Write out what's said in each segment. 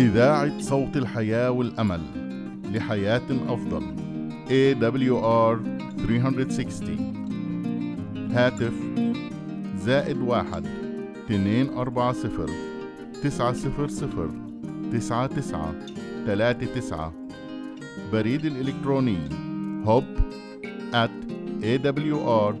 إذاعة صوت الحياة والأمل لحياة أفضل. AWR 360 هاتف زائد واحد اثنين أربعة صفر تسعة صفر صفر تسعة تسعة ثلاثة تسعة. بريد الإلكتروني hub at awr.org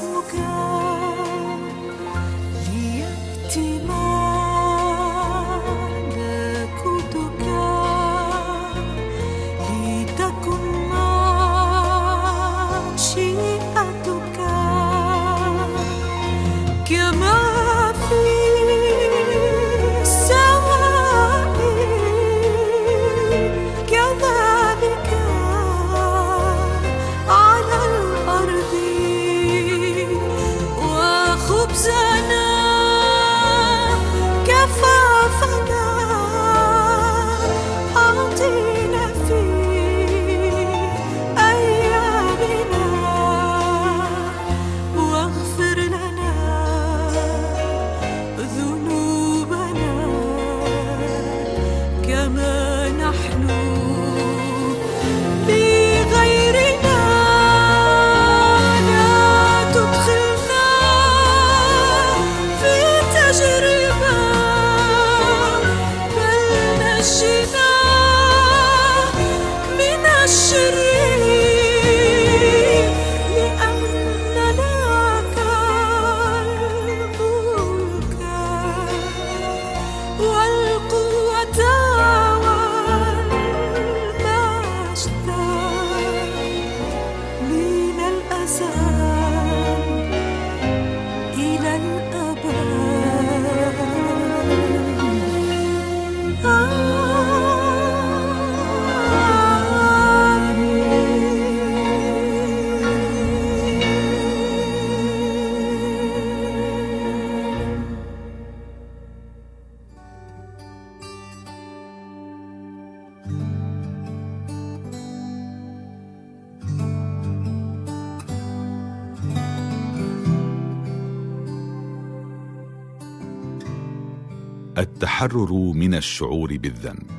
التحرر من الشعور بالذنب.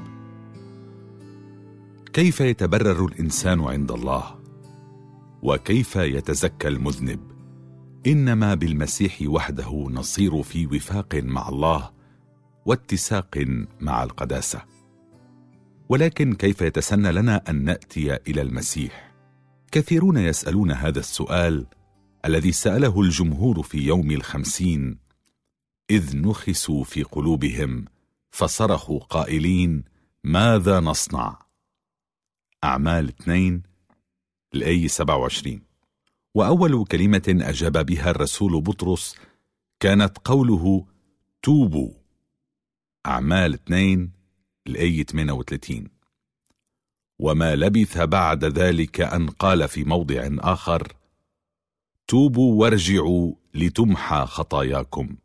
كيف يتبرر الإنسان عند الله؟ وكيف يتزكى المذنب؟ إنما بالمسيح وحده نصير في وفاق مع الله واتساق مع القداسة. ولكن كيف يتسنى لنا أن نأتي إلى المسيح؟ كثيرون يسألون هذا السؤال الذي سأله الجمهور في يوم الخمسين إذ نخسوا في قلوبهم فصرخوا قائلين ماذا نصنع؟ أعمال 2 الآية 27 وأول كلمة أجاب بها الرسول بطرس كانت قوله توبوا. أعمال 2 الآية 38 وما لبث بعد ذلك أن قال في موضع آخر توبوا وارجعوا لتمحى خطاياكم.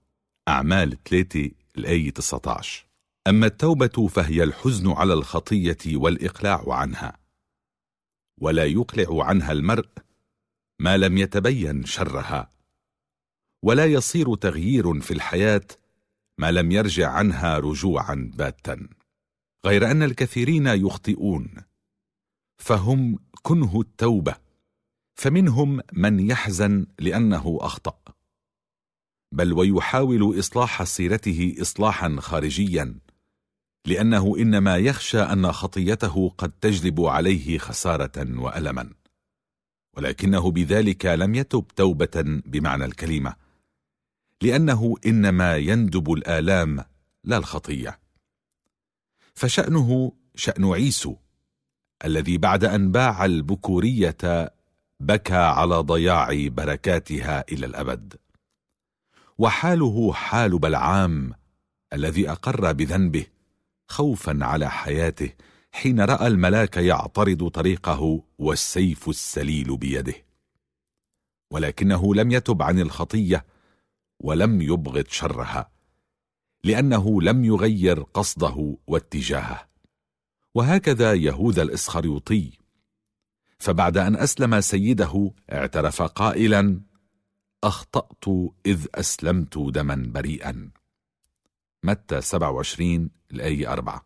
أعمال 3 الآية 19 أما التوبة فهي الحزن على الخطية والإقلاع عنها. ولا يقلع عنها المرء ما لم يتبين شرها. ولا يصير تغيير في الحياة ما لم يرجع عنها رجوعا باتا. غير أن الكثيرين يخطئون. فهم كنه التوبة. فمنهم من يحزن لأنه أخطأ. بل ويحاول إصلاح سيرته إصلاحا خارجيا. لأنه إنما يخشى أن خطيته قد تجلب عليه خسارة وألما. ولكنه بذلك لم يتب توبة بمعنى الكلمة لأنه إنما يندب الآلام لا الخطية. فشأنه شأن عيسو الذي بعد أن باع البكورية بكى على ضياع بركاتها إلى الأبد. وحاله حال بلعام الذي أقر بذنبه خوفا على حياته حين رأى الملاك يعترض طريقه والسيف السليل بيده. ولكنه لم يتب عن الخطية ولم يبغض شرها لأنه لم يغير قصده واتجاهه. وهكذا يهوذا الإسخريوطي. فبعد أن أسلم سيده اعترف قائلا أخطأت إذ أسلمت دما بريئا. متى 27 الآية 4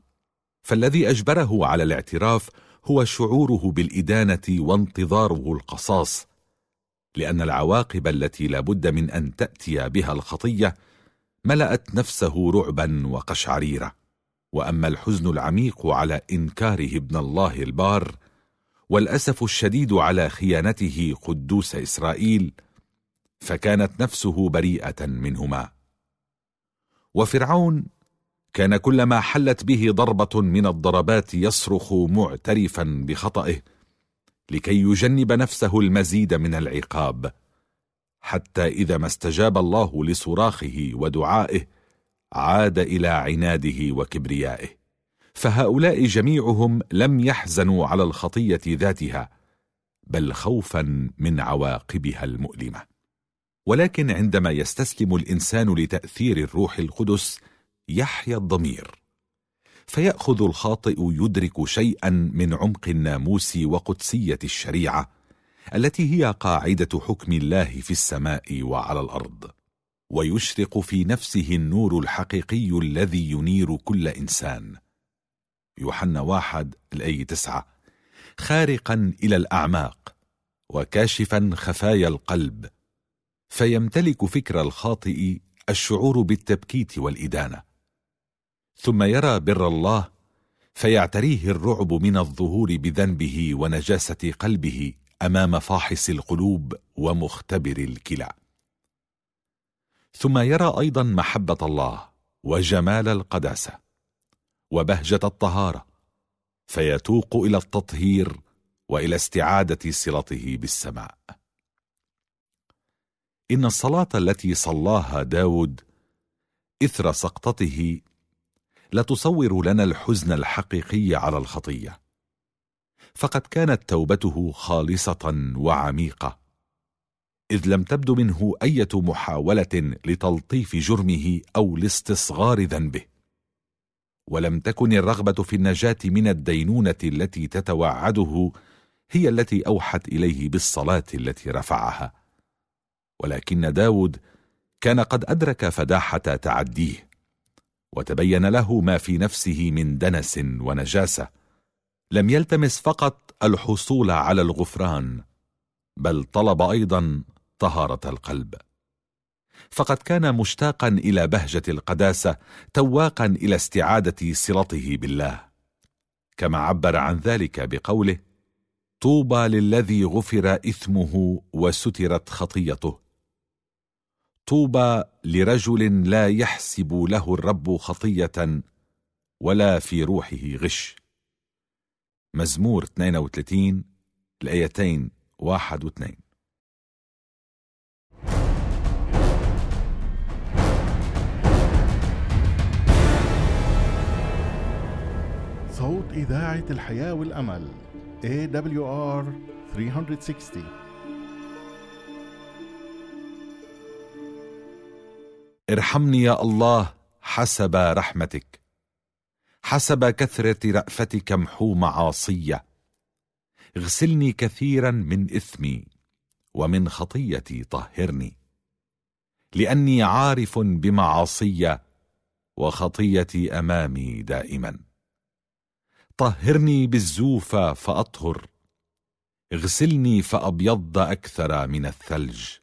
فالذي أجبره على الاعتراف هو شعوره بالإدانة وانتظاره القصاص لأن العواقب التي لابد من أن تأتي بها الخطية ملأت نفسه رعبا وقشعريرة. وأما الحزن العميق على إنكاره ابن الله البار والأسف الشديد على خيانته قدوس إسرائيل فكانت نفسه بريئة منهما. وفرعون كان كلما حلت به ضربة من الضربات يصرخ معترفا بخطئه لكي يجنب نفسه المزيد من العقاب حتى إذا ما استجاب الله لصراخه ودعائه عاد إلى عناده وكبريائه. فهؤلاء جميعهم لم يحزنوا على الخطية ذاتها بل خوفا من عواقبها المؤلمة. ولكن عندما يستسلم الإنسان لتأثير الروح القدس يحيا الضمير. فيأخذ الخاطئ يدرك شيئا من عمق الناموس وقدسية الشريعة التي هي قاعدة حكم الله في السماء وعلى الأرض. ويشرق في نفسه النور الحقيقي الذي ينير كل إنسان. يوحنا واحد الأي تسعة. خارقا إلى الأعماق وكاشفا خفايا القلب. فيمتلك فكر الخاطئ الشعور بالتبكيت والإدانة. ثم يرى بر الله فيعتريه الرعب من الظهور بذنبه ونجاسة قلبه أمام فاحص القلوب ومختبر الكلى. ثم يرى أيضا محبة الله وجمال القداسة وبهجة الطهارة فيتوق إلى التطهير وإلى استعادة صلته بالسماء. إن الصلاة التي صلاها داود إثر سقطته لا تصور لنا الحزن الحقيقي على الخطية. فقد كانت توبته خالصة وعميقة إذ لم تبدو منه أية محاولة لتلطيف جرمه أو لاستصغار ذنبه. ولم تكن الرغبة في النجاة من الدينونة التي تتوعده هي التي أوحت إليه بالصلاة التي رفعها. ولكن داود كان قد أدرك فداحة تعديه وتبين له ما في نفسه من دنس ونجاسة. لم يلتمس فقط الحصول على الغفران بل طلب أيضا طهارة القلب. فقد كان مشتاقا إلى بهجة القداسة تواقا إلى استعادة صلته بالله. كما عبر عن ذلك بقوله طوبى للذي غفر إثمه وسترت خطيته. طوبى لرجل لا يحسب له الرب خطية ولا في روحه غش. مزمور 32 الآيتين واحد واثنين. صوت إذاعة الحياة والأمل AWR 360 ارحمني يا الله حسب رحمتك. حسب كثرة رأفتك امحو معاصية اغسلني كثيرا من إثمي ومن خطيتي طهرني. لأني عارف بمعاصي وخطيتي أمامي دائما. طهرني بالزوفة فأطهر. اغسلني فأبيض أكثر من الثلج.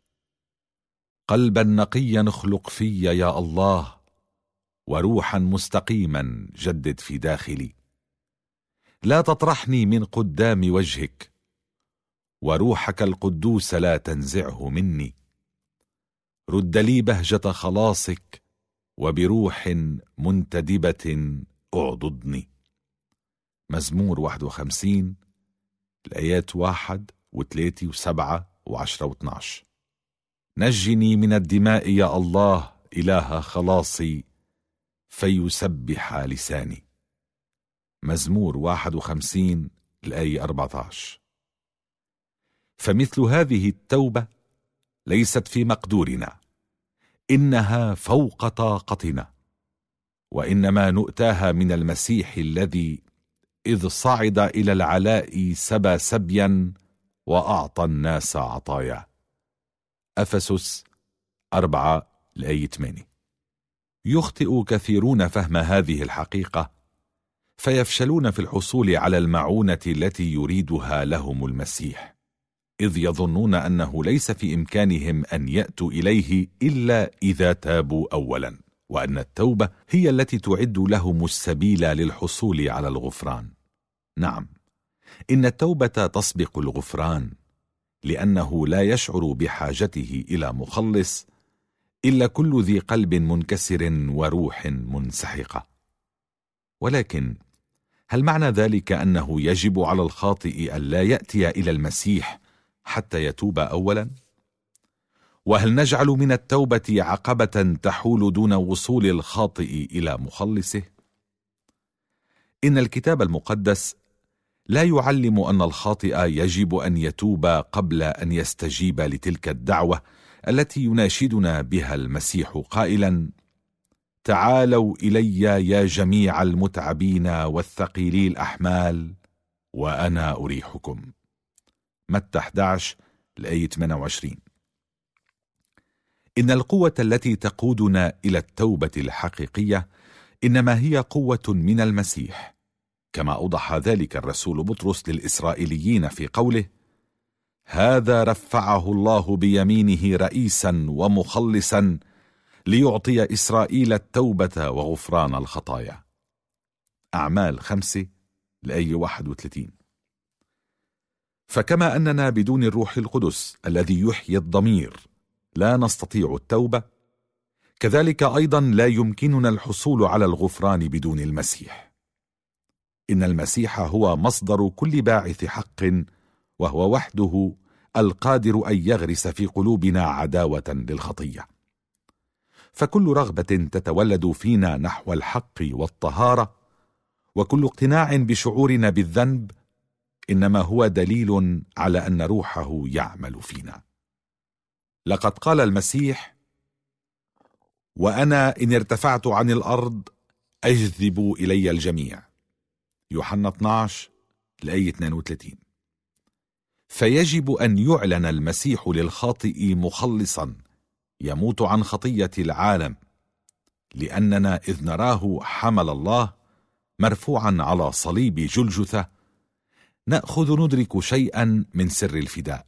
قلبا نقيا اخلق في يا الله وروحا مستقيما جدد في داخلي. لا تطرحني من قدام وجهك وروحك القدوس لا تنزعه مني. رد لي بهجة خلاصك وبروح منتدبة أعضدني. مزمور 51 الآيات واحد وثلاثة وسبعة وعشرة واثناش نجني من الدماء يا الله إله خلاصي فيسبح لساني. مزمور 51 الآية 14 فمثل هذه التوبة ليست في مقدورنا إنها فوق طاقتنا وإنما نؤتاها من المسيح الذي إذ صعد إلى العلاء سبى سبيا وأعطى الناس عطايا أفسس أربعة الآية 8 يخطئ كثيرون فهم هذه الحقيقة فيفشلون في الحصول على المعونة التي يريدها لهم المسيح إذ يظنون أنه ليس في إمكانهم أن يأتوا إليه إلا إذا تابوا أولا وأن التوبة هي التي تعد لهم السبيل للحصول على الغفران. نعم إن التوبة تسبق الغفران. لأنه لا يشعر بحاجته إلى مخلص إلا كل ذي قلب منكسر وروح منسحقة ولكن هل معنى ذلك أنه يجب على الخاطئ أن لا يأتي إلى المسيح حتى يتوب أولا؟ وهل نجعل من التوبة عقبة تحول دون وصول الخاطئ إلى مخلصه؟ إن الكتاب المقدس لا يعلم أن الخاطئ يجب أن يتوب قبل أن يستجيب لتلك الدعوة التي يناشدنا بها المسيح قائلا تعالوا إلي يا جميع المتعبين والثقيلي الأحمال وأنا أريحكم. متى 11 الآية 28 إن القوة التي تقودنا إلى التوبة الحقيقية إنما هي قوة من المسيح. كما أوضح ذلك الرسول بطرس للإسرائيليين في قوله هذا رفعه الله بيمينه رئيسا ومخلصا ليعطي إسرائيل التوبة وغفران الخطايا. أعمال خمسة لأي واحد وثلاثين. فكما أننا بدون الروح القدس الذي يحيي الضمير لا نستطيع التوبة كذلك أيضا لا يمكننا الحصول على الغفران بدون المسيح. إن المسيح هو مصدر كل باعث حق وهو وحده القادر أن يغرس في قلوبنا عداوة للخطية. فكل رغبة تتولد فينا نحو الحق والطهارة وكل اقتناع بشعورنا بالذنب إنما هو دليل على أن روحه يعمل فينا. لقد قال المسيح وأنا إن ارتفعت عن الأرض أجذب إلي الجميع. يوحنا 12 الآية 32 فيجب أن يعلن المسيح للخاطئ مخلصا يموت عن خطية العالم لأننا إذ نراه حمل الله مرفوعا على صليب جلجثة نأخذ ندرك شيئا من سر الفداء.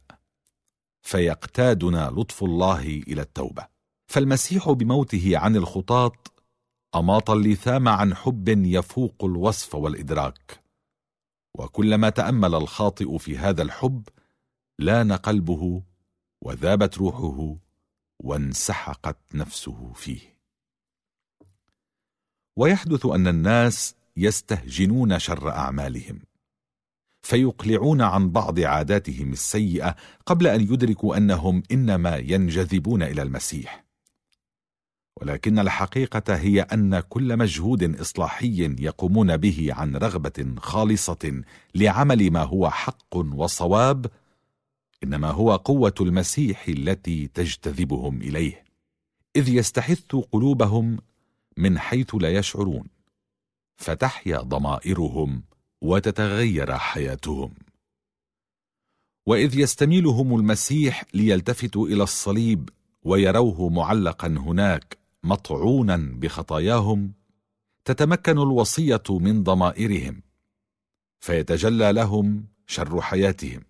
فيقتادنا لطف الله إلى التوبة. فالمسيح بموته عن الخطاط أماط اللثام عن حب يفوق الوصف والإدراك. وكلما تأمل الخاطئ في هذا الحب لأن قلبه وذابت روحه وانسحقت نفسه فيه. ويحدث أن الناس يستهجنون شر أعمالهم فيقلعون عن بعض عاداتهم السيئة قبل أن يدركوا أنهم إنما ينجذبون إلى المسيح. ولكن الحقيقة هي أن كل مجهود إصلاحي يقومون به عن رغبة خالصة لعمل ما هو حق وصواب إنما هو قوة المسيح التي تجتذبهم إليه إذ يستحث قلوبهم من حيث لا يشعرون فتحيا ضمائرهم وتتغير حياتهم. وإذ يستميلهم المسيح ليلتفتوا إلى الصليب ويروه معلقا هناك مطعونا بخطاياهم تتمكن الوصية من ضمائرهم فيتجلى لهم شر حياتهم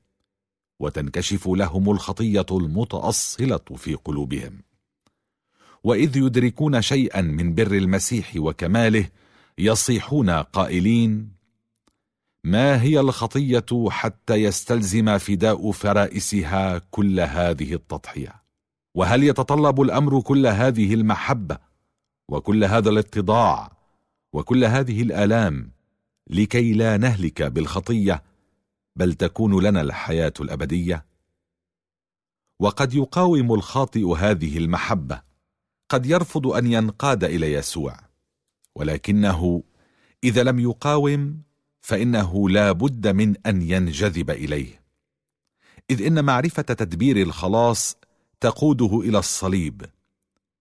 وتنكشف لهم الخطية المتأصلة في قلوبهم. وإذ يدركون شيئا من بر المسيح وكماله يصيحون قائلين ما هي الخطية حتى يستلزم فداء فرائسها كل هذه التضحية؟ وهل يتطلب الأمر كل هذه المحبة وكل هذا الاتضاع وكل هذه الآلام لكي لا نهلك بالخطية بل تكون لنا الحياة الأبدية؟ وقد يقاوم الخاطئ هذه المحبة قد يرفض أن ينقاد إلى يسوع ولكنه إذا لم يقاوم فإنه لا بد من أن ينجذب إليه. إذ إن معرفة تدبير الخلاص تقوده إلى الصليب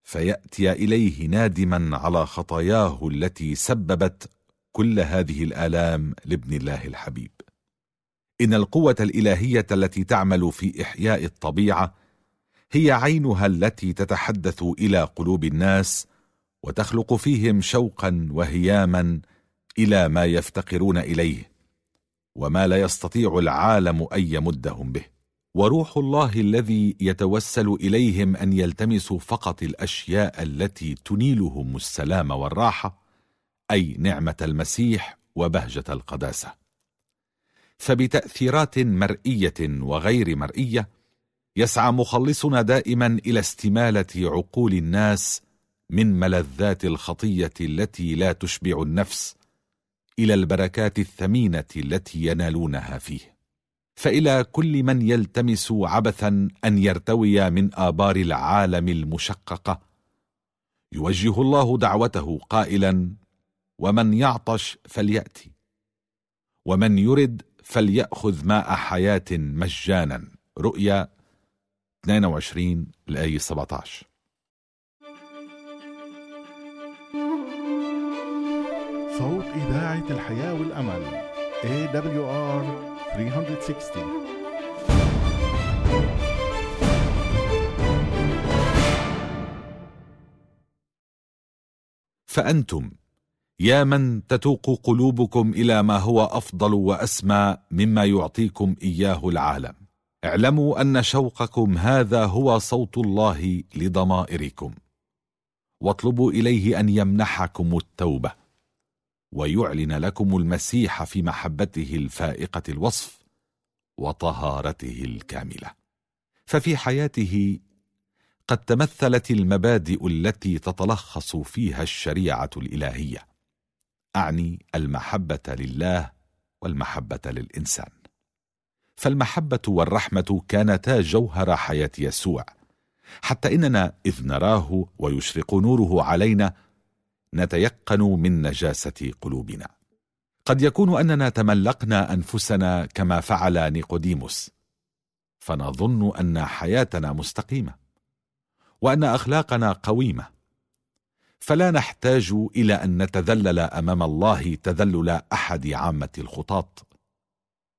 فيأتي إليه نادما على خطاياه التي سببت كل هذه الآلام لابن الله الحبيب. إن القوة الإلهية التي تعمل في إحياء الطبيعة هي عينها التي تتحدث إلى قلوب الناس وتخلق فيهم شوقا وهياما إلى ما يفتقرون إليه وما لا يستطيع العالم أن يمدهم به. وروح الله الذي يتوسل إليهم أن يلتمسوا فقط الأشياء التي تنيلهم السلام والراحة أي نعمة المسيح وبهجة القداسة. فبتأثيرات مرئية وغير مرئية يسعى مخلصنا دائما إلى استمالة عقول الناس من ملذات الخطية التي لا تشبع النفس إلى البركات الثمينة التي ينالونها فيه. فإلى كل من يلتمس عبثا أن يرتوي من آبار العالم المشققه يوجه الله دعوته قائلا ومن يعطش فليأتي ومن يرد فليأخذ ماء حياة مجانا. رؤيا 22 الآية 17 صوت إذاعة الحياة والأمل AWR 360 فأنتم يا من تتوق قلوبكم إلى ما هو أفضل وأسمى مما يعطيكم إياه العالم. اعلموا أن شوقكم هذا هو صوت الله لضمائركم. واطلبوا إليه أن يمنحكم التوبة. ويعلن لكم المسيح في محبته الفائقة الوصف وطهارته الكاملة. ففي حياته قد تمثلت المبادئ التي تتلخص فيها الشريعة الإلهية. أعني المحبة لله والمحبة للإنسان. فالمحبة والرحمة كانتا جوهر حياة يسوع حتى إننا إذ نراه ويشرق نوره علينا نتيقن من نجاسة قلوبنا. قد يكون أننا تملقنا أنفسنا كما فعل نيقوديموس. فنظن أن حياتنا مستقيمة وأن أخلاقنا قويمة. فلا نحتاج إلى أن نتذلل أمام الله تذلل أحد عامة الخطاة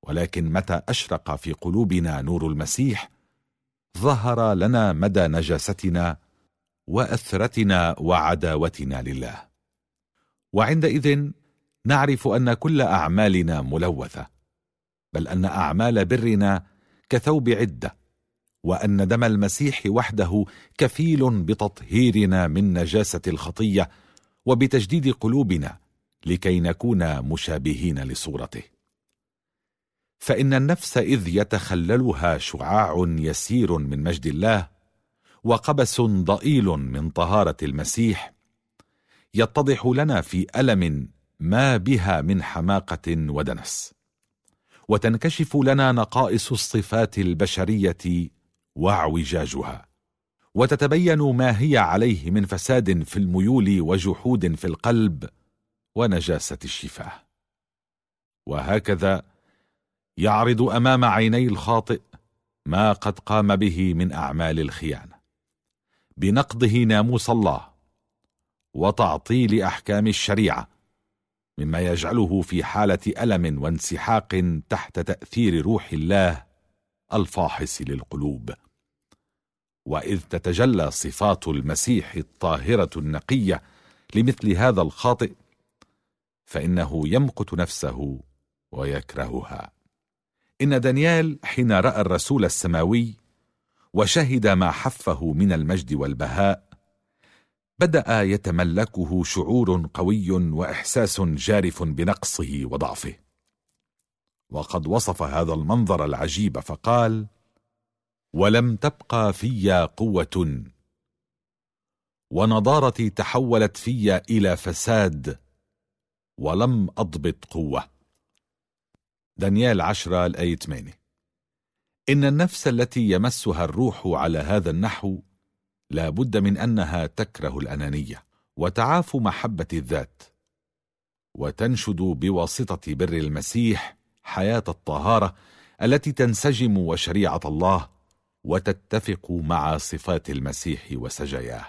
ولكن متى أشرق في قلوبنا نور المسيح ظهر لنا مدى نجاستنا وأثرتنا وعداوتنا لله. وعندئذ نعرف أن كل أعمالنا ملوثة بل أن أعمال برنا كثوب عدة وأن دم المسيح وحده كفيل بتطهيرنا من نجاسة الخطية وبتجديد قلوبنا لكي نكون مشابهين لصورته. فإن النفس إذ يتخللها شعاع يسير من مجد الله وقبس ضئيل من طهارة المسيح يتضح لنا في ألم ما بها من حماقة ودنس. وتنكشف لنا نقائص الصفات البشرية واعوجاجها. وتتبين ما هي عليه من فساد في الميول وجحود في القلب ونجاسة الشفاه. وهكذا يعرض أمام عيني الخاطئ ما قد قام به من أعمال الخيانة. بنقضه ناموس الله وتعطيل أحكام الشريعة مما يجعله في حالة ألم وانسحاق تحت تأثير روح الله الفاحص للقلوب. وإذ تتجلى صفات المسيح الطاهرة النقية لمثل هذا الخاطئ فإنه يمقت نفسه ويكرهها. إن دانيال حين رأى الرسول السماوي وشهد ما حفه من المجد والبهاء. بدأ يتملكه شعور قوي وإحساس جارف بنقصه وضعفه. وقد وصف هذا المنظر العجيب فقال ولم تبقى في قوة. ونضارتي تحولت في إلى فساد ولم أضبط قوة. دانيال عشرة الآية 8 إن النفس التي يمسها الروح على هذا النحو لا بد من أنها تكره الأنانية وتعاف محبة الذات وتنشد بواسطة بر المسيح حياة الطهارة التي تنسجم وشريعة الله وتتفق مع صفات المسيح وسجاياه.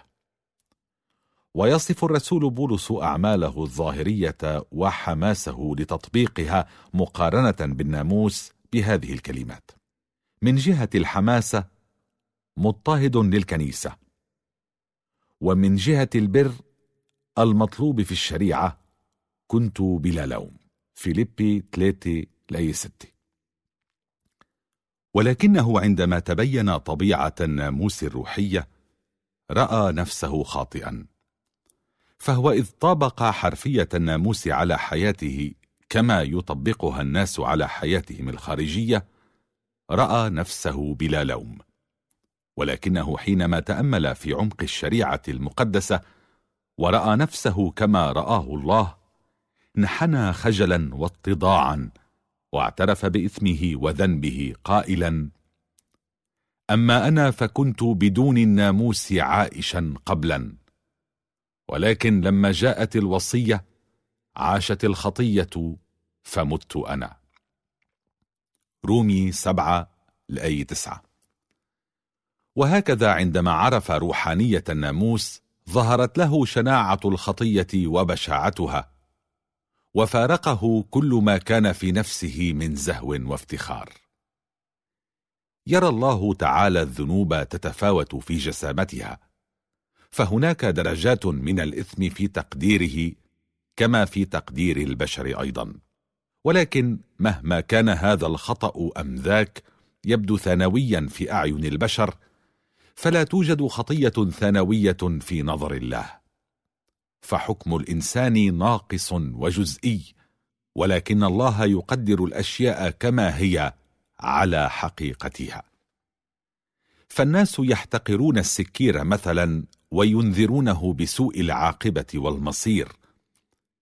ويصف الرسول بولس أعماله الظاهرية وحماسه لتطبيقها مقارنة بالناموس بهذه الكلمات. من جهة الحماسة مضطهد للكنيسة ومن جهة البر المطلوب في الشريعة كنت بلا لوم. فيليبي 3 لأي 6 ولكنه عندما تبين طبيعة الناموس الروحية رأى نفسه خاطئا فهو إذ طابق حرفية الناموس على حياته كما يطبقها الناس على حياتهم الخارجية رأى نفسه بلا لوم. ولكنه حينما تأمل في عمق الشريعة المقدسة ورأى نفسه كما رآه الله انحنى خجلا واتضاعا واعترف بإثمه وذنبه قائلا أما أنا فكنت بدون الناموس عائشا قبلا ولكن لما جاءت الوصية عاشت الخطية فمت أنا. رومي سبعة لأي تسعة. وهكذا عندما عرف روحانية الناموس ظهرت له شناعة الخطية وبشاعتها وفارقه كل ما كان في نفسه من زهو وافتخار. يرى الله تعالى الذنوب تتفاوت في جسامتها فهناك درجات من الإثم في تقديره كما في تقدير البشر أيضا. ولكن مهما كان هذا الخطأ أم ذاك يبدو ثانويا في أعين البشر فلا توجد خطية ثانوية في نظر الله. فحكم الإنسان ناقص وجزئي ولكن الله يقدر الأشياء كما هي على حقيقتها. فالناس يحتقرون السكير مثلا وينذرونه بسوء العاقبة والمصير.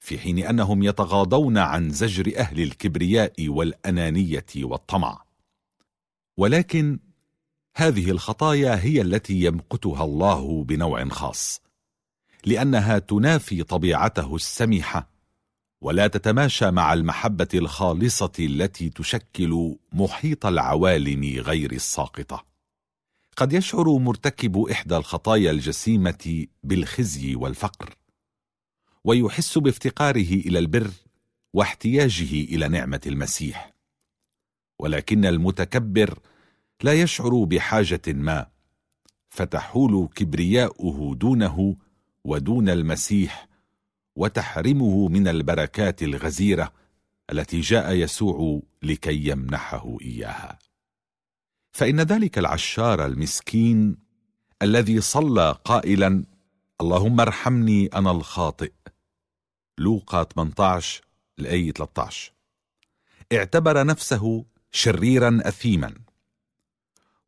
في حين أنهم يتغاضون عن زجر أهل الكبرياء والأنانية والطمع. ولكن هذه الخطايا هي التي يمقتها الله بنوع خاص لأنها تنافي طبيعته السمحة ولا تتماشى مع المحبة الخالصة التي تشكل محيط العوالم غير الساقطة. قد يشعر مرتكب إحدى الخطايا الجسيمة بالخزي والفقر. ويحس بافتقاره إلى البر واحتياجه إلى نعمة المسيح. ولكن المتكبر لا يشعر بحاجة ما فتحول كبرياؤه دونه ودون المسيح وتحرمه من البركات الغزيرة التي جاء يسوع لكي يمنحه إياها. فإن ذلك العشار المسكين الذي صلى قائلا اللهم ارحمني أنا الخاطئ لوقا 18 الآية 13 اعتبر نفسه شريرا أثيما.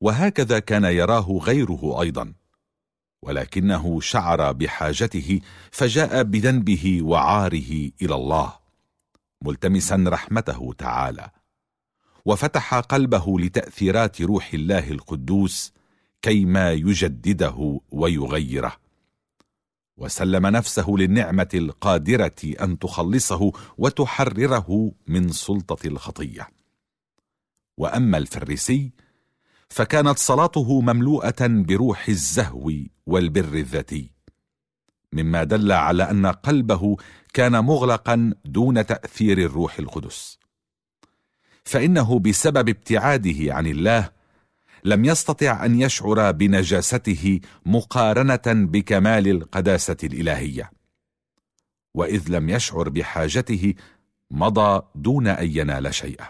وهكذا كان يراه غيره أيضا. ولكنه شعر بحاجته فجاء بذنبه وعاره إلى الله ملتمسا رحمته تعالى. وفتح قلبه لتأثيرات روح الله القدوس كيما يجدده ويغيره. وسلم نفسه للنعمة القادرة أن تخلصه وتحرره من سلطة الخطية. وأما الفريسي فكانت صلاته مملوءة بروح الزهو والبر الذاتي مما دل على أن قلبه كان مغلقا دون تأثير الروح القدس. فإنه بسبب ابتعاده عن الله لم يستطع أن يشعر بنجاسته مقارنة بكمال القداسة الإلهية. وإذ لم يشعر بحاجته مضى دون أن ينال شيئا.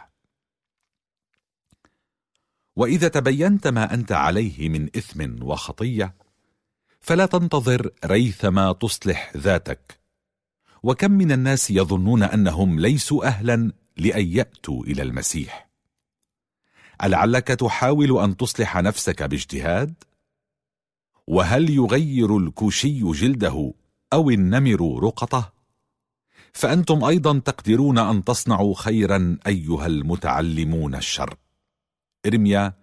وإذا تبينت ما أنت عليه من إثم وخطية فلا تنتظر ريثما تصلح ذاتك. وكم من الناس يظنون أنهم ليسوا أهلا لأن يأتوا إلى المسيح. ألعلك تحاول أن تصلح نفسك باجتهاد؟ وهل يغير الكوشي جلده أو النمر رقطه؟ فأنتم أيضا تقدرون أن تصنعوا خيرا أيها المتعلمون الشر. إرميا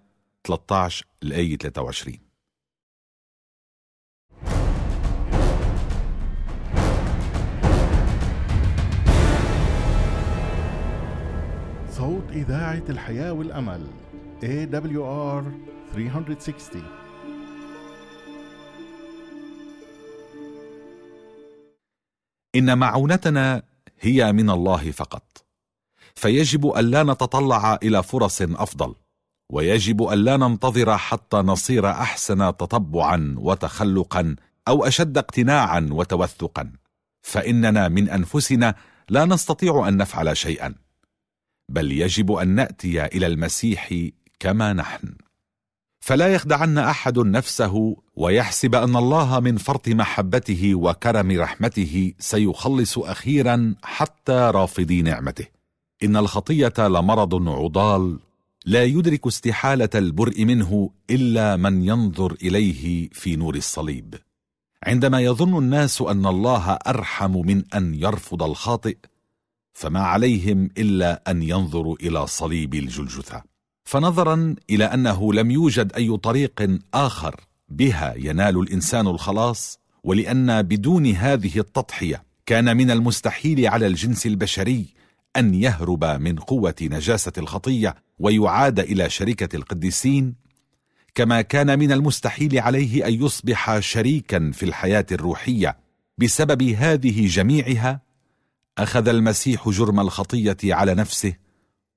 13 الايه 23 صوت إذاعة الحياة والأمل AWR 360 إن معونتنا هي من الله فقط. فيجب الا نتطلع إلى فرص أفضل ويجب الا ننتظر حتى نصير أحسن تطبعا وتخلقا أو أشد اقتناعا وتوثقا. فإننا من أنفسنا لا نستطيع أن نفعل شيئا. بل يجب أن نأتي إلى المسيح كما نحن. فلا يخدعن أحد نفسه ويحسب أن الله من فرط محبته وكرم رحمته سيخلص أخيرا حتى رافضي نعمته. إن الخطية لمرض عضال لا يدرك استحالة البرء منه إلا من ينظر إليه في نور الصليب. عندما يظن الناس أن الله أرحم من أن يرفض الخاطئ فما عليهم إلا أن ينظروا إلى صليب الجلجثة. فنظرا إلى أنه لم يوجد أي طريق آخر بها ينال الإنسان الخلاص ولأن بدون هذه التضحية كان من المستحيل على الجنس البشري أن يهرب من قوة نجاسة الخطية ويعاد إلى شركة القديسين كما كان من المستحيل عليه أن يصبح شريكا في الحياة الروحية بسبب هذه جميعها أخذ المسيح جرم الخطية على نفسه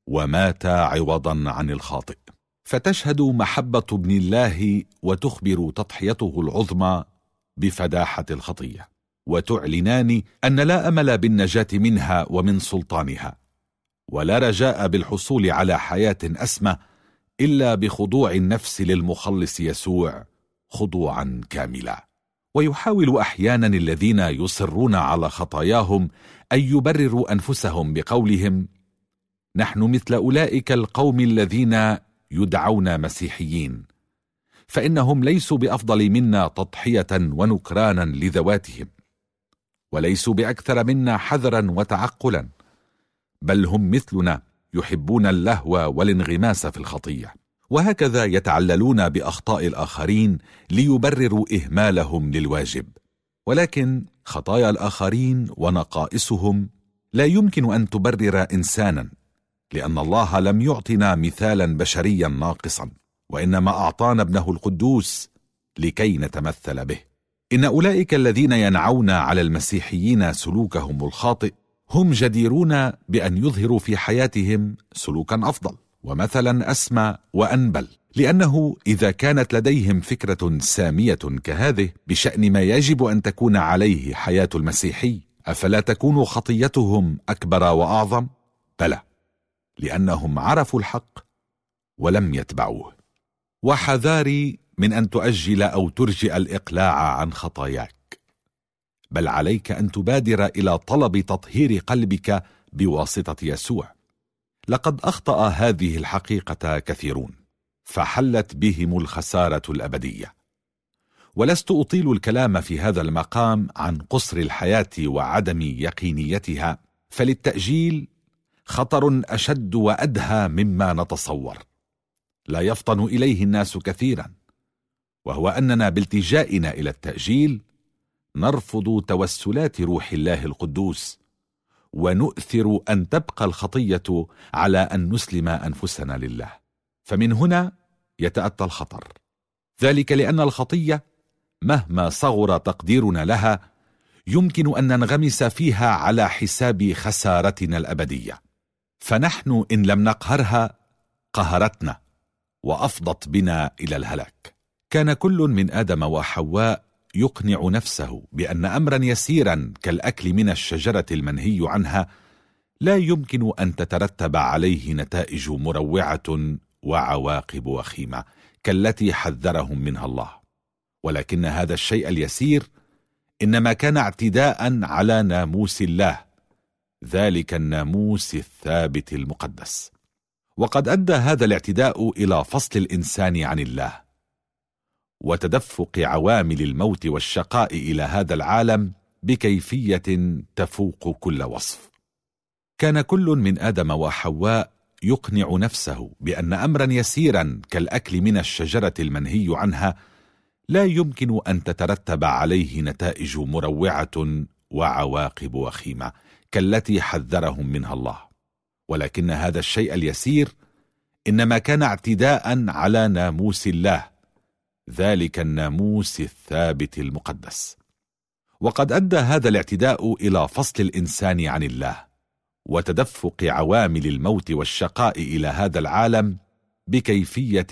ومات عوضا عن الخاطئ. فتشهد محبة ابن الله وتخبر تضحيته العظمى بفداحة الخطية. وتعلنان أن لا أمل بالنجاة منها ومن سلطانها ولا رجاء بالحصول على حياة أسمى إلا بخضوع النفس للمخلص يسوع خضوعا كاملا. ويحاول أحيانا الذين يصرون على خطاياهم أن يبرروا أنفسهم بقولهم نحن مثل أولئك القوم الذين يدعون مسيحيين فإنهم ليسوا بأفضل منا تضحية ونكرانا لذواتهم وليسوا بأكثر منا حذرا وتعقلا بل هم مثلنا يحبون اللهو والانغماس في الخطية. وهكذا يتعللون بأخطاء الآخرين ليبرروا إهمالهم للواجب. ولكن خطايا الآخرين ونقائصهم لا يمكن أن تبرر إنسانا لأن الله لم يعطنا مثالا بشريا ناقصا وإنما أعطانا ابنه القدوس لكي نتمثل به. إن أولئك الذين ينعون على المسيحيين سلوكهم الخاطئ هم جديرون بأن يظهروا في حياتهم سلوكا أفضل. ومثلا أسمى وأنبل لأنه إذا كانت لديهم فكرة سامية كهذه بشأن ما يجب أن تكون عليه حياة المسيحي أفلا تكون خطيتهم أكبر وأعظم؟ بلى لأنهم عرفوا الحق ولم يتبعوه. وحذاري من أن تؤجل أو ترجئ الإقلاع عن خطاياك. بل عليك أن تبادر إلى طلب تطهير قلبك بواسطة يسوع. لقد أخطأ هذه الحقيقة كثيرون فحلت بهم الخسارة الأبدية. ولست أطيل الكلام في هذا المقام عن قصر الحياة وعدم يقينيتها فللتأجيل خطر أشد وأدهى مما نتصور. لا يفطن إليه الناس كثيرا وهو أننا بالتجائنا إلى التأجيل نرفض توسلات روح الله القدوس ونؤثر أن تبقى الخطية على أن نسلم أنفسنا لله. فمن هنا يتأتى الخطر. ذلك لأن الخطية مهما صغر تقديرنا لها يمكن أن ننغمس فيها على حساب خسارتنا الأبدية. فنحن إن لم نقهرها قهرتنا وأفضت بنا إلى الهلاك. كان كل من آدم وحواء يقنع نفسه بأن امرا يسيرا كالأكل من الشجرة المنهي عنها لا يمكن أن تترتب عليه نتائج مروعة وعواقب وخيمة كالتي حذرهم منها الله. ولكن هذا الشيء اليسير إنما كان اعتداء على ناموس الله ذلك الناموس الثابت المقدس. وقد أدى هذا الاعتداء إلى فصل الإنسان عن الله. وتدفق عوامل الموت والشقاء إلى هذا العالم بكيفية تفوق كل وصف. كان كل من آدم وحواء يقنع نفسه بأن امرا يسيرا كالأكل من الشجرة المنهي عنها لا يمكن أن تترتب عليه نتائج مروعة وعواقب وخيمة كالتي حذرهم منها الله. ولكن هذا الشيء اليسير إنما كان اعتداء على ناموس الله ذلك الناموس الثابت المقدس. وقد أدى هذا الاعتداء إلى فصل الإنسان عن الله وتدفق عوامل الموت والشقاء إلى هذا العالم بكيفية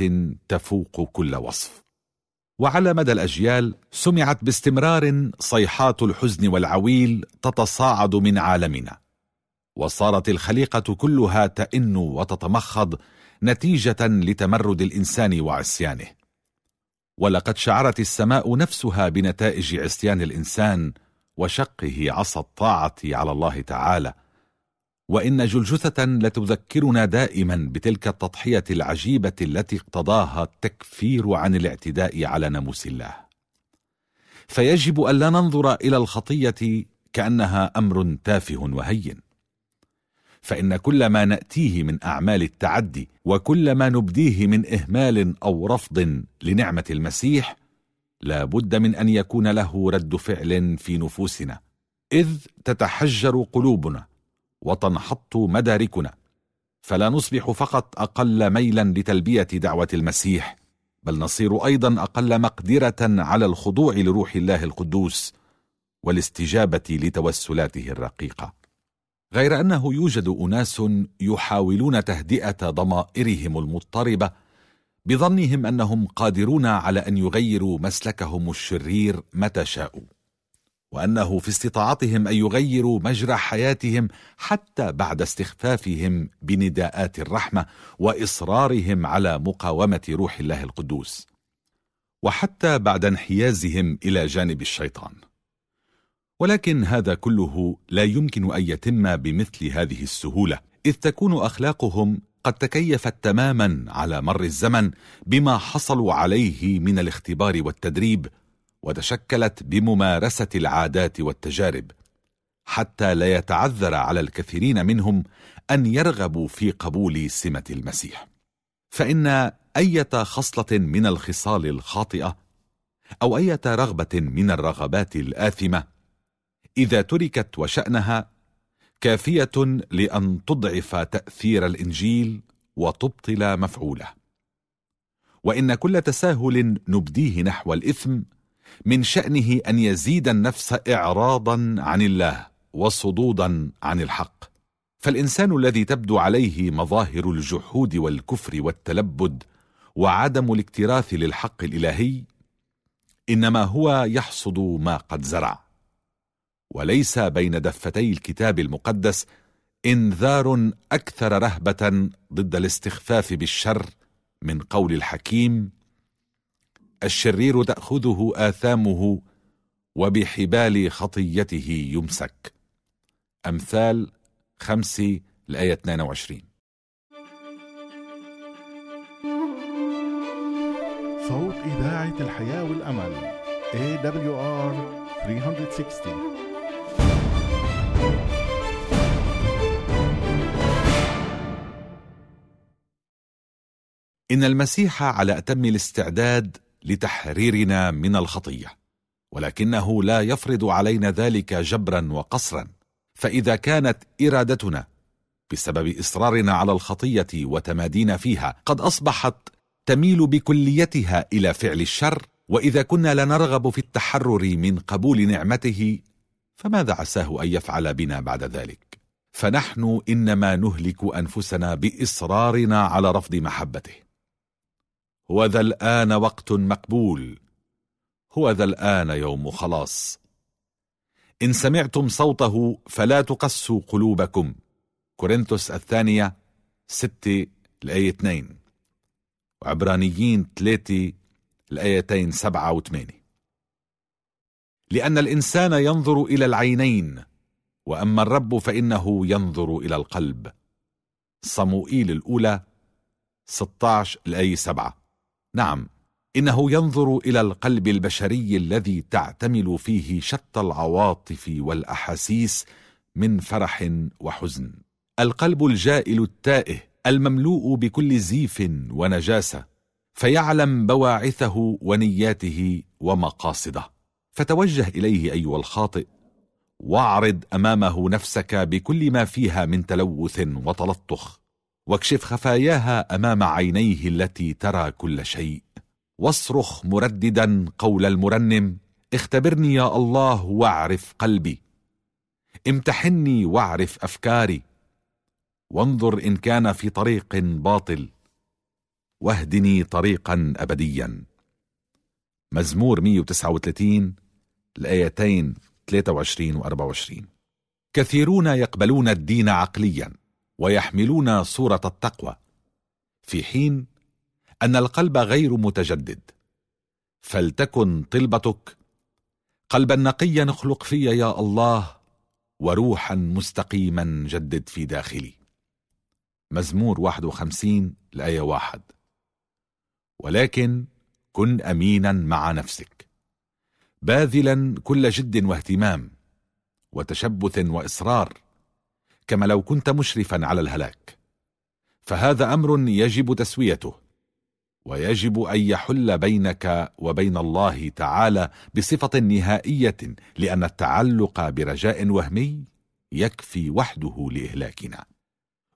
تفوق كل وصف. وعلى مدى الأجيال سمعت باستمرار صيحات الحزن والعويل تتصاعد من عالمنا وصارت الخليقة كلها تئن وتتمخض نتيجة لتمرد الإنسان وعصيانه. ولقد شعرت السماء نفسها بنتائج عصيان الإنسان وشقه عصا الطاعة على الله تعالى. وإن جلجثة لتذكرنا دائما بتلك التضحية العجيبة التي اقتضاها التكفير عن الاعتداء على ناموس الله. فيجب الا ننظر إلى الخطية كأنها أمر تافه وهين. فإن كل ما نأتيه من أعمال التعدي وكل ما نبديه من إهمال أو رفض لنعمة المسيح لا بد من أن يكون له رد فعل في نفوسنا إذ تتحجر قلوبنا وتنحط مداركنا. فلا نصبح فقط أقل ميلا لتلبية دعوة المسيح بل نصير أيضا أقل مقدرة على الخضوع لروح الله القدوس والاستجابة لتوسلاته الرقيقة. غير أنه يوجد أناس يحاولون تهدئة ضمائرهم المضطربة بظنهم أنهم قادرون على أن يغيروا مسلكهم الشرير متى شاءوا وأنه في استطاعتهم أن يغيروا مجرى حياتهم حتى بعد استخفافهم بنداءات الرحمة وإصرارهم على مقاومة روح الله القدوس وحتى بعد انحيازهم إلى جانب الشيطان. ولكن هذا كله لا يمكن أن يتم بمثل هذه السهولة إذ تكون أخلاقهم قد تكيفت تماما على مر الزمن بما حصلوا عليه من الاختبار والتدريب وتشكلت بممارسة العادات والتجارب حتى لا يتعذر على الكثيرين منهم أن يرغبوا في قبول سمة المسيح. فإن إيه خصلة من الخصال الخاطئة أو إيه رغبة من الرغبات الآثمة إذا تركت وشأنها كافية لأن تضعف تأثير الإنجيل وتبطل مفعوله. وإن كل تساهل نبديه نحو الإثم من شأنه أن يزيد النفس إعراضا عن الله وصدودا عن الحق. فالإنسان الذي تبدو عليه مظاهر الجحود والكفر والتلبد وعدم الاكتراث للحق الإلهي إنما هو يحصد ما قد زرع. وليس بين دفتي الكتاب المقدس إنذار أكثر رهبة ضد الاستخفاف بالشر من قول الحكيم الشرير تأخذه آثامه وبحبال خطيته يمسك. أمثال خمسة الآية 22 صوت إذاعة الحياة والأمل AWR 360 إن المسيح على أتم الاستعداد لتحريرنا من الخطية ولكنه لا يفرض علينا ذلك جبرا وقصرا. فإذا كانت إرادتنا بسبب إصرارنا على الخطية وتمادينا فيها قد أصبحت تميل بكليتها إلى فعل الشر وإذا كنا لا نرغب في التحرر من قبول نعمته فماذا عساه أن يفعل بنا بعد ذلك؟ فنحن إنما نهلك أنفسنا بإصرارنا على رفض محبته. هو ذا الآن وقت مقبول. هو ذا الآن يوم خلاص. إن سمعتم صوته فلا تقسوا قلوبكم. كورنثوس الثانية ستة الآية 2 وعبرانيين ثلاثة الآيتين سبعة وثمانية. لأن الإنسان ينظر إلى العينين وأما الرب فإنه ينظر إلى القلب. صموئيل الأولى 16 الآية 7 نعم إنه ينظر إلى القلب البشري الذي تعتمل فيه شتى العواطف والأحاسيس من فرح وحزن. القلب الجائل التائه المملوء بكل زيف ونجاسة فيعلم بواعثه ونياته ومقاصده. فتوجه إليه أيها الخاطئ واعرض أمامه نفسك بكل ما فيها من تلوث وتلطخ. واكشف خفاياها أمام عينيه التي ترى كل شيء. واصرخ مرددا قول المرنم اختبرني يا الله واعرف قلبي. امتحني واعرف أفكاري. وانظر إن كان في طريق باطل. واهدني طريقا أبديا. مزمور 139 الآيتين 23 و 24 كثيرون يقبلون الدين عقليا. ويحملون صورة التقوى في حين أن القلب غير متجدد. فلتكن طلبتك قلبا نقيا اخلق في يا الله وروحا مستقيما جدد في داخلي. مزمور 51 الآية واحد. ولكن كن أمينا مع نفسك باذلا كل جد واهتمام وتشبث وإصرار كما لو كنت مشرفا على الهلاك. فهذا أمر يجب تسويته ويجب أن يحل بينك وبين الله تعالى بصفة نهائية لأن التعلق برجاء وهمي يكفي وحده لإهلاكنا.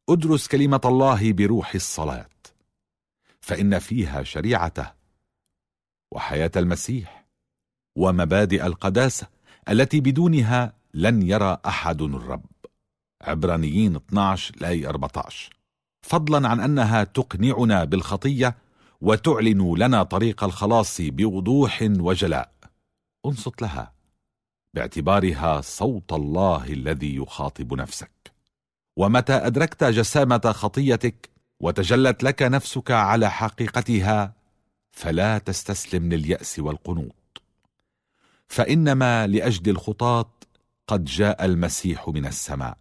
ادرس كلمة الله بروح الصلاة فإن فيها شريعته وحياة المسيح ومبادئ القداسة التي بدونها لن يرى أحد الرب. عبرانيين 12 لاي 14 فضلا عن أنها تقنعنا بالخطية وتعلن لنا طريق الخلاص بوضوح وجلاء. انصت لها باعتبارها صوت الله الذي يخاطب نفسك. ومتى أدركت جسامة خطيتك وتجلت لك نفسك على حقيقتها فلا تستسلم لليأس والقنوط. فإنما لأجل الخطاة قد جاء المسيح من السماء.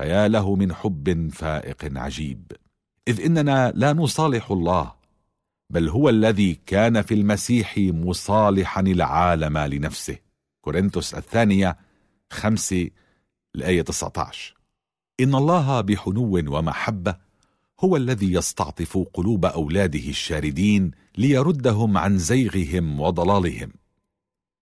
فيا له من حب فائق عجيب. إذ إننا لا نصالح الله بل هو الذي كان في المسيح مصالحا العالم لنفسه. كورنثوس الثانية خمسة الآية 19 إن الله بحنو ومحبة هو الذي يستعطف قلوب أولاده الشاردين ليردهم عن زيغهم وضلالهم.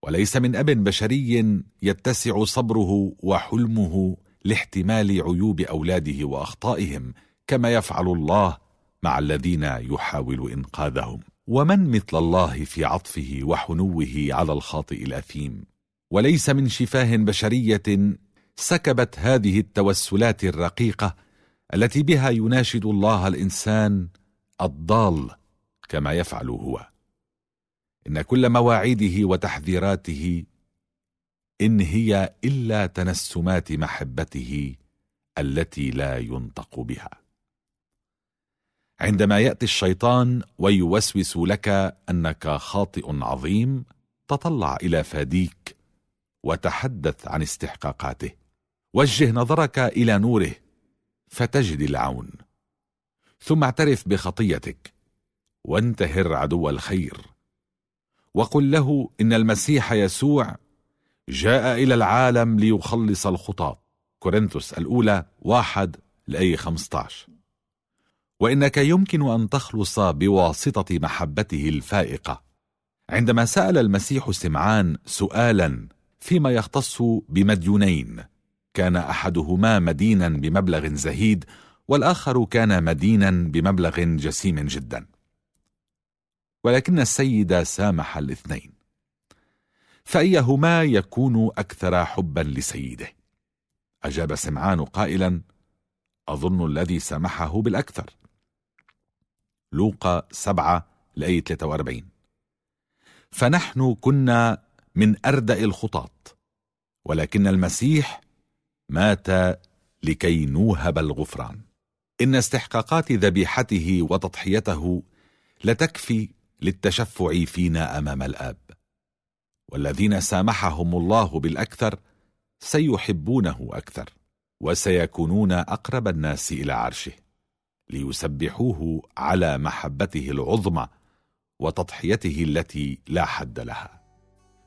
وليس من أب بشري يتسع صبره وحلمه لاحتمال عيوب أولاده وأخطائهم كما يفعل الله مع الذين يحاول إنقاذهم. ومن مثل الله في عطفه وحنوه على الخاطئ الأثيم؟ وليس من شفاه بشرية سكبت هذه التوسلات الرقيقة التي بها يناشد الله الإنسان الضال كما يفعل هو. إن كل مواعيده وتحذيراته إن هي إلا تنسمات محبته التي لا ينطق بها. عندما يأتي الشيطان ويوسوس لك أنك خاطئ عظيم تطلع إلى فاديك وتحدث عن استحقاقاته. وجه نظرك إلى نوره فتجد العون. ثم اعترف بخطيتك وانتهر عدو الخير. وقل له إن المسيح يسوع جاء إلى العالم ليخلص الخطاة كورنثوس الأولى واحد لأي 15 وإنك يمكن أن تخلص بواسطة محبته الفائقة. عندما سأل المسيح سمعان سؤالا فيما يختص بمديونين. كان أحدهما مدينا بمبلغ زهيد والآخر كان مدينا بمبلغ جسيم جدا. ولكن السيد سامح الاثنين. فأيهما يكون أكثر حبا لسيده؟ أجاب سمعان قائلا أظن الذي سامحه بالأكثر. لوقا سبعة لأي 43 فنحن كنا من أردأ الخطاط ولكن المسيح مات لكي نوهب الغفران. إن استحقاقات ذبيحته وتضحيته لتكفي للتشفع فينا أمام الآب. والذين سامحهم الله بالأكثر سيحبونه أكثر وسيكونون أقرب الناس إلى عرشه ليسبحوه على محبته العظمى وتضحيته التي لا حد لها.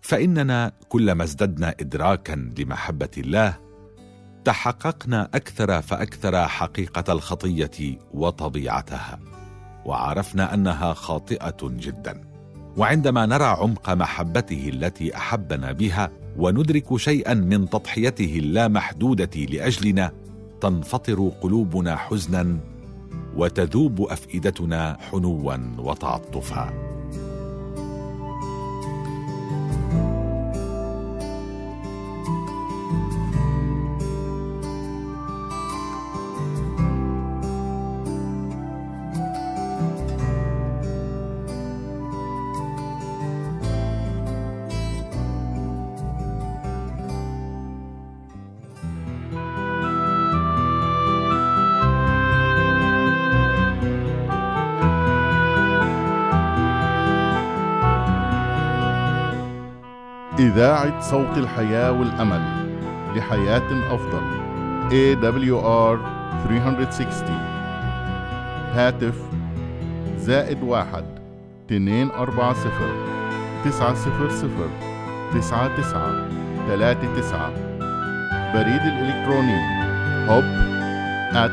فإننا كلما ازددنا ادراكا لمحبة الله تحققنا أكثر فأكثر حقيقة الخطية وطبيعتها وعرفنا أنها خاطئة جدا. وعندما نرى عمق محبته التي أحبنا بها وندرك شيئا من تضحيته اللامحدودة لأجلنا تنفطر قلوبنا حزنا وتذوب أفئدتنا حنوا وتعطفا. صوت الحياة والأمل لحياة أفضل. AWR 360 هاتف زائد واحد تنين أربعة صفر تسعة صفر صفر تسعة تسعة تلاتة تسعة. بريد الإلكتروني hub at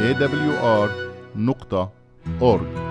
awr نقطة org.